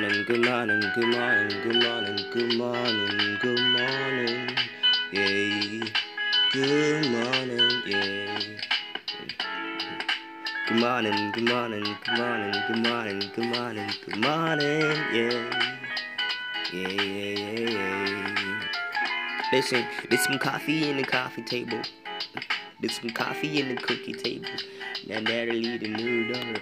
morning, good morning, good morning, good morning, good morning, good morning, yeah. Good morning, yeah. Good morning, good morning, good morning, good morning, good morning, good morning, yeah. Yeah, yeah, yeah, yeah. Listen, there's some coffee in the coffee table. There's some coffee in the cookie table. Now that'll lead the mood over.